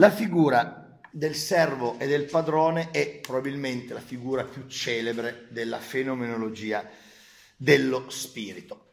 La figura del servo e del padrone è probabilmente la figura più celebre della fenomenologia dello spirito.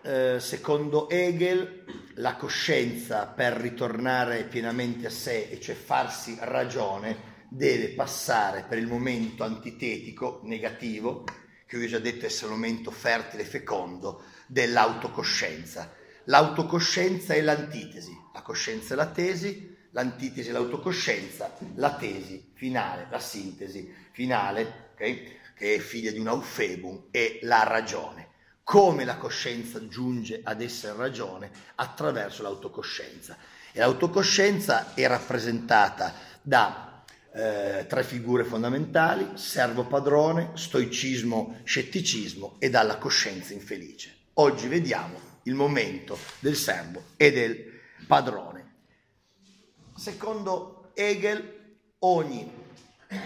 Eh, secondo Hegel, la coscienza per ritornare pienamente a sé, e cioè farsi ragione, deve passare per il momento antitetico, negativo, che io ho già detto essere il momento fertile e fecondo, dell'autocoscienza. L'autocoscienza è l'antitesi, la coscienza è la tesi, l'antitesi l'autocoscienza, la tesi finale, la sintesi finale, okay, che è figlia di un eufebum, è la ragione come la coscienza giunge ad essere ragione attraverso l'autocoscienza. E l'autocoscienza è rappresentata da eh, tre figure fondamentali, servo padrone, stoicismo, scetticismo e dalla coscienza infelice. Oggi vediamo il momento del servo e del padrone. Secondo Hegel, ogni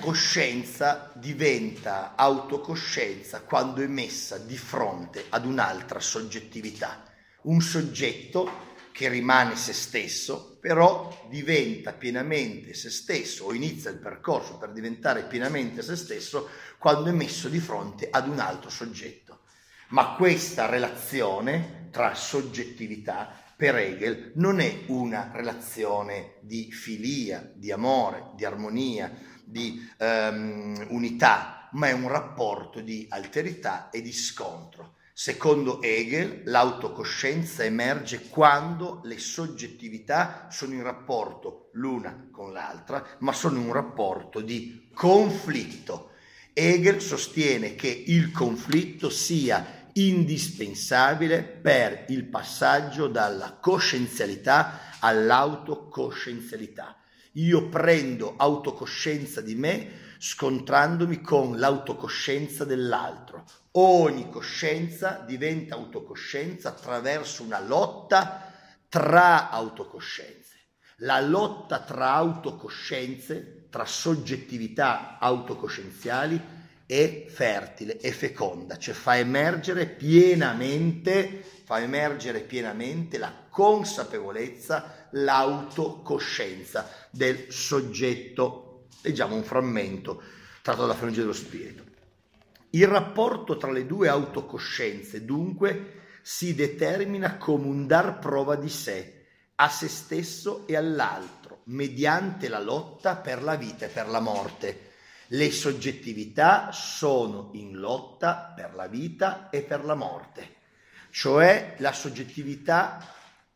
coscienza diventa autocoscienza quando è messa di fronte ad un'altra soggettività, un soggetto che rimane se stesso, però diventa pienamente se stesso o inizia il percorso per diventare pienamente se stesso quando è messo di fronte ad un altro soggetto. Ma questa relazione tra soggettività per Hegel non è una relazione di filia, di amore, di armonia, di um, unità, ma è un rapporto di alterità e di scontro. Secondo Hegel, l'autocoscienza emerge quando le soggettività sono in rapporto l'una con l'altra, ma sono in un rapporto di conflitto. Hegel sostiene che il conflitto sia indispensabile per il passaggio dalla coscienzialità all'autocoscienzialità io prendo autocoscienza di me scontrandomi con l'autocoscienza dell'altro. Ogni coscienza diventa autocoscienza attraverso una lotta tra autocoscienze. La lotta tra autocoscienze, tra soggettività autocoscienziali, è fertile, è feconda, cioè fa emergere pienamente, fa emergere pienamente la consapevolezza, l'autocoscienza del soggetto. Leggiamo un frammento tratto dalla filologia dello spirito. Il rapporto tra le due autocoscienze, dunque, si determina come un dar prova di sé, a se stesso e all'altro, mediante la lotta per la vita e per la morte. Le soggettività sono in lotta per la vita e per la morte, cioè la soggettività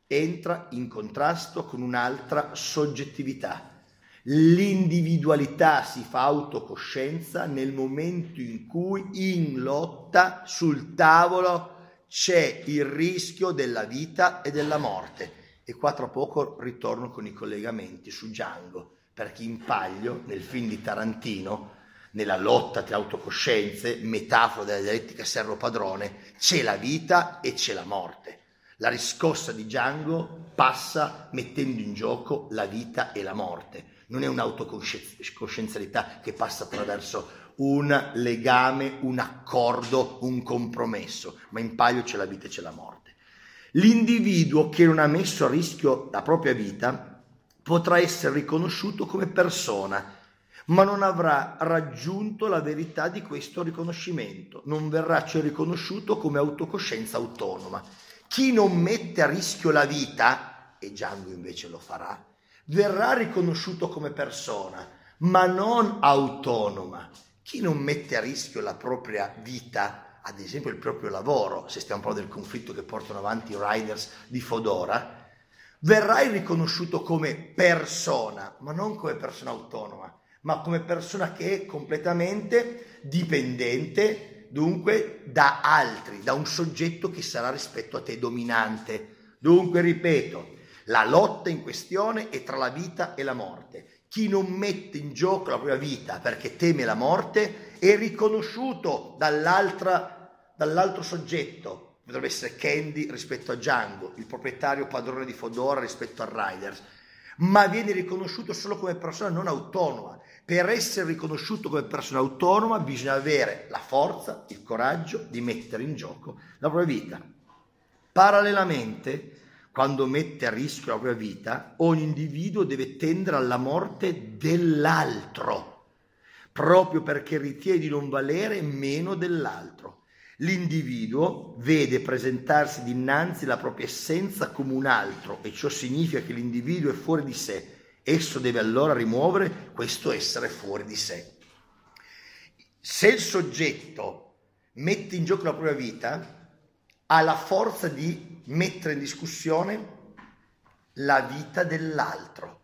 entra in contrasto con un'altra soggettività. L'individualità si fa autocoscienza nel momento in cui in lotta sul tavolo c'è il rischio della vita e della morte. E qua tra poco ritorno con i collegamenti su Django, perché in Paglio, nel film di Tarantino, nella lotta tra autocoscienze, metafora della dialettica servo-padrone, c'è la vita e c'è la morte. La riscossa di Django passa mettendo in gioco la vita e la morte. Non è un'autocoscienzialità che passa attraverso un legame, un accordo, un compromesso, ma in palio c'è la vita e c'è la morte. L'individuo che non ha messo a rischio la propria vita potrà essere riconosciuto come persona, ma non avrà raggiunto la verità di questo riconoscimento, non verrà cioè riconosciuto come autocoscienza autonoma. Chi non mette a rischio la vita, e Django invece lo farà, verrà riconosciuto come persona, ma non autonoma. Chi non mette a rischio la propria vita, ad esempio il proprio lavoro, se stiamo parlando del conflitto che portano avanti i riders di Fodora, verrà riconosciuto come persona, ma non come persona autonoma, ma come persona che è completamente dipendente dunque da altri, da un soggetto che sarà rispetto a te dominante. Dunque, ripeto, la lotta in questione è tra la vita e la morte. Chi non mette in gioco la propria vita perché teme la morte è riconosciuto dall'altro soggetto. Potrebbe essere Candy rispetto a Django, il proprietario padrone di Fodora rispetto a Riders, ma viene riconosciuto solo come persona non autonoma, per essere riconosciuto come persona autonoma bisogna avere la forza, il coraggio di mettere in gioco la propria vita. Parallelamente, quando mette a rischio la propria vita, ogni individuo deve tendere alla morte dell'altro, proprio perché ritiene di non valere meno dell'altro. L'individuo vede presentarsi dinanzi la propria essenza come un altro e ciò significa che l'individuo è fuori di sé. Esso deve allora rimuovere questo essere fuori di sé. Se il soggetto mette in gioco la propria vita, ha la forza di mettere in discussione la vita dell'altro.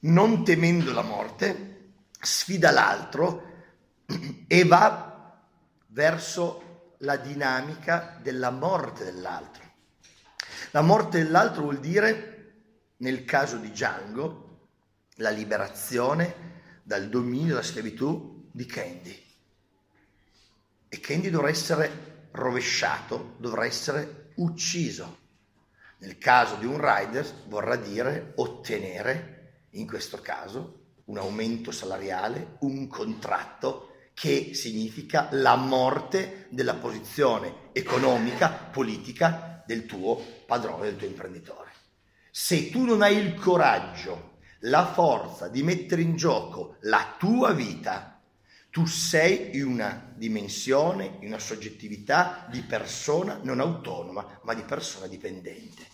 Non temendo la morte, sfida l'altro e va verso la dinamica della morte dell'altro. La morte dell'altro vuol dire, nel caso di Django, la liberazione dal dominio della schiavitù di Candy. E Candy dovrà essere rovesciato, dovrà essere ucciso. Nel caso di un rider vorrà dire ottenere, in questo caso, un aumento salariale, un contratto che significa la morte della posizione economica, politica del tuo padrone, del tuo imprenditore. Se tu non hai il coraggio, la forza di mettere in gioco la tua vita, tu sei in una dimensione, in una soggettività di persona non autonoma, ma di persona dipendente.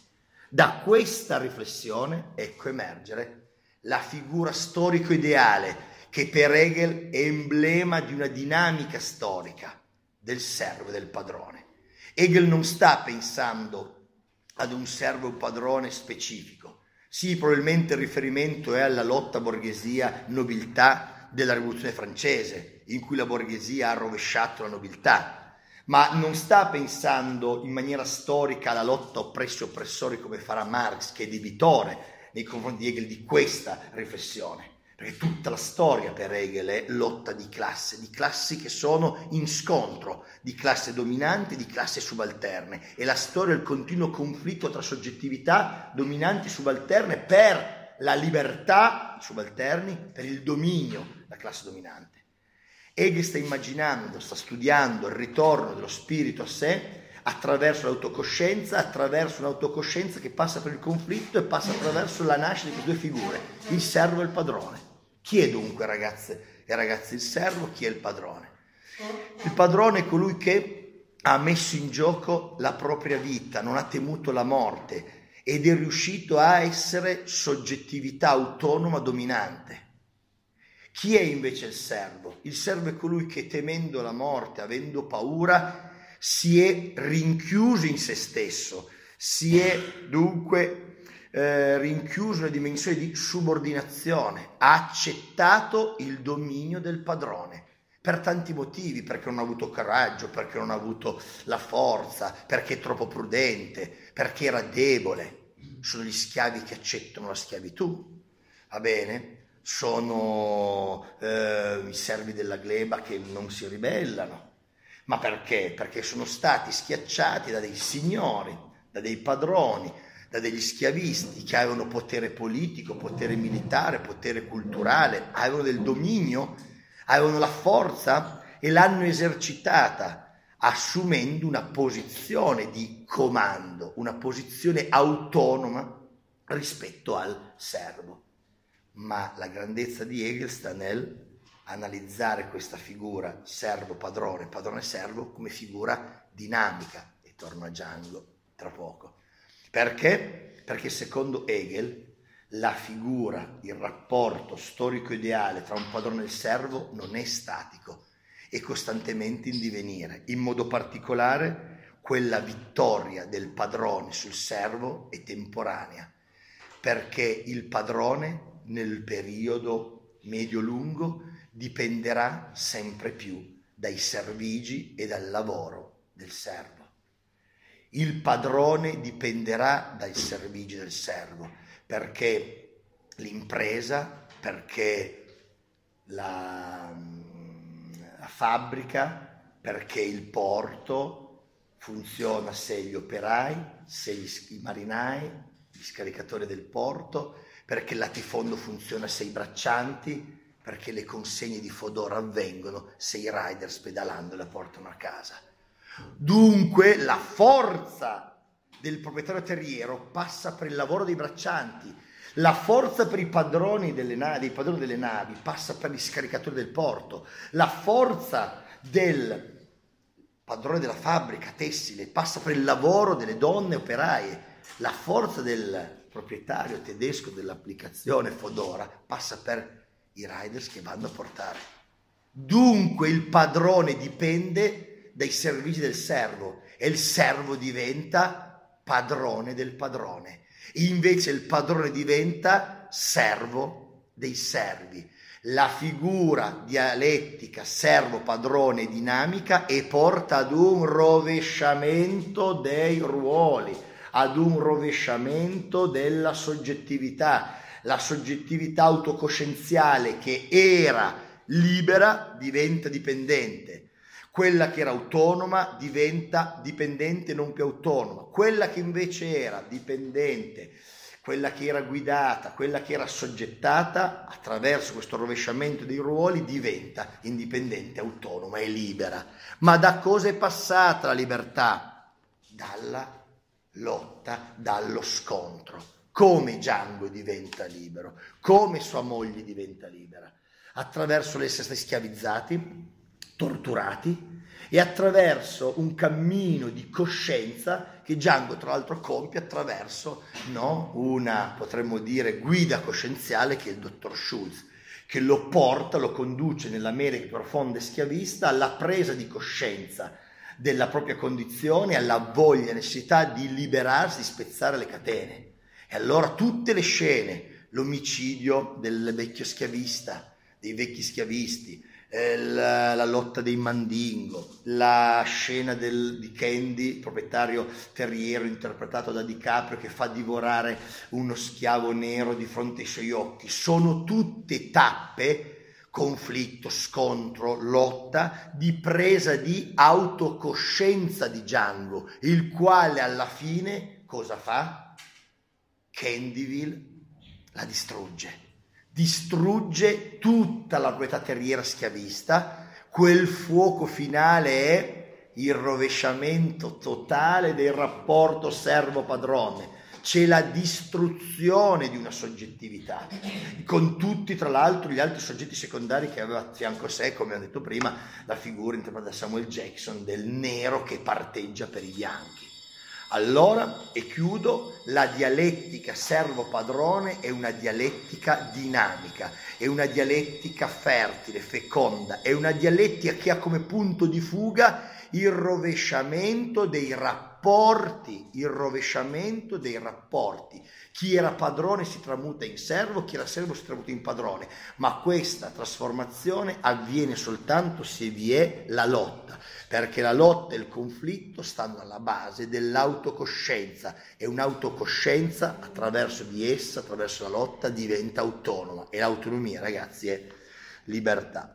Da questa riflessione ecco emergere la figura storico-ideale che per Hegel è emblema di una dinamica storica del servo e del padrone. Hegel non sta pensando ad un servo e un padrone specifico. Sì, probabilmente il riferimento è alla lotta borghesia-nobiltà della rivoluzione francese, in cui la borghesia ha rovesciato la nobiltà, ma non sta pensando in maniera storica alla lotta oppressi-oppressori come farà Marx, che è debitore nei confronti di Hegel di questa riflessione. Perché tutta la storia per Hegel è lotta di classe, di classi che sono in scontro, di classe dominante e di classe subalterne. E la storia è il continuo conflitto tra soggettività dominanti e subalterne per la libertà, subalterni, per il dominio, la classe dominante. Egli sta immaginando, sta studiando il ritorno dello spirito a sé attraverso l'autocoscienza, attraverso un'autocoscienza che passa per il conflitto e passa attraverso la nascita di due figure, il servo e il padrone. Chi è dunque, ragazze e ragazzi, il servo? Chi è il padrone? Il padrone è colui che ha messo in gioco la propria vita, non ha temuto la morte ed è riuscito a essere soggettività autonoma dominante. Chi è invece il servo? Il servo è colui che temendo la morte, avendo paura, si è rinchiuso in se stesso, si è dunque eh, rinchiuso nella dimensione di subordinazione, ha accettato il dominio del padrone per tanti motivi, perché non ha avuto coraggio, perché non ha avuto la forza, perché è troppo prudente, perché era debole. Sono gli schiavi che accettano la schiavitù, va bene? sono eh, i servi della gleba che non si ribellano. Ma perché? Perché sono stati schiacciati da dei signori, da dei padroni, da degli schiavisti che avevano potere politico, potere militare, potere culturale, avevano del dominio, avevano la forza e l'hanno esercitata assumendo una posizione di comando, una posizione autonoma rispetto al servo ma la grandezza di Hegel sta nel analizzare questa figura servo-padrone, padrone-servo come figura dinamica, e torno a Django tra poco. Perché? Perché secondo Hegel la figura, il rapporto storico-ideale tra un padrone e il servo non è statico, è costantemente in divenire, in modo particolare quella vittoria del padrone sul servo è temporanea, perché il padrone nel periodo medio-lungo dipenderà sempre più dai servigi e dal lavoro del servo. Il padrone dipenderà dai servigi del servo perché l'impresa, perché la, la fabbrica, perché il porto funziona se gli operai, se gli, i marinai, gli scaricatori del porto, perché il latifondo funziona se i braccianti, perché le consegne di Fodora avvengono se i riders pedalando la portano a casa. Dunque la forza del proprietario terriero passa per il lavoro dei braccianti, la forza per i padroni delle navi, padroni delle navi passa per gli scaricatori del porto, la forza del padrone della fabbrica tessile passa per il lavoro delle donne operaie, la forza del proprietario tedesco dell'applicazione Fodora passa per i riders che vanno a portare. Dunque il padrone dipende dai servizi del servo e il servo diventa padrone del padrone. Invece il padrone diventa servo dei servi. La figura dialettica servo-padrone dinamica e porta ad un rovesciamento dei ruoli, ad un rovesciamento della soggettività. La soggettività autocoscienziale che era libera diventa dipendente quella che era autonoma diventa dipendente non più autonoma, quella che invece era dipendente, quella che era guidata, quella che era soggettata, attraverso questo rovesciamento dei ruoli diventa indipendente, autonoma e libera. Ma da cosa è passata la libertà? Dalla lotta, dallo scontro. Come Django diventa libero, come sua moglie diventa libera, attraverso l'essere schiavizzati, torturati e attraverso un cammino di coscienza che Django tra l'altro compie attraverso no, una, potremmo dire, guida coscienziale che è il dottor Schulz, che lo porta, lo conduce nell'America profonda e schiavista alla presa di coscienza della propria condizione, alla voglia, necessità di liberarsi, di spezzare le catene. E allora tutte le scene, l'omicidio del vecchio schiavista, dei vecchi schiavisti, la, la, lotta dei Mandingo, la scena del, di Candy, proprietario terriero interpretato da DiCaprio che fa divorare uno schiavo nero di fronte ai suoi occhi, sono tutte tappe, conflitto, scontro, lotta, di presa di autocoscienza di Django, il quale alla fine cosa fa? Candyville la distrugge distrugge tutta la proprietà terriera schiavista, quel fuoco finale è il rovesciamento totale del rapporto servo-padrone, c'è la distruzione di una soggettività, con tutti tra l'altro gli altri soggetti secondari che aveva a fianco a sé, come ho detto prima, la figura interpretata da Samuel Jackson del nero che parteggia per i bianchi. Allora, e chiudo, la dialettica servo-padrone è una dialettica dinamica, è una dialettica fertile, feconda, è una dialettica che ha come punto di fuga il rovesciamento dei rapporti, il rovesciamento dei rapporti. Chi era padrone si tramuta in servo, chi era servo si tramuta in padrone, ma questa trasformazione avviene soltanto se vi è la lotta perché la lotta e il conflitto stanno alla base dell'autocoscienza e un'autocoscienza attraverso di essa, attraverso la lotta, diventa autonoma e l'autonomia, ragazzi, è libertà.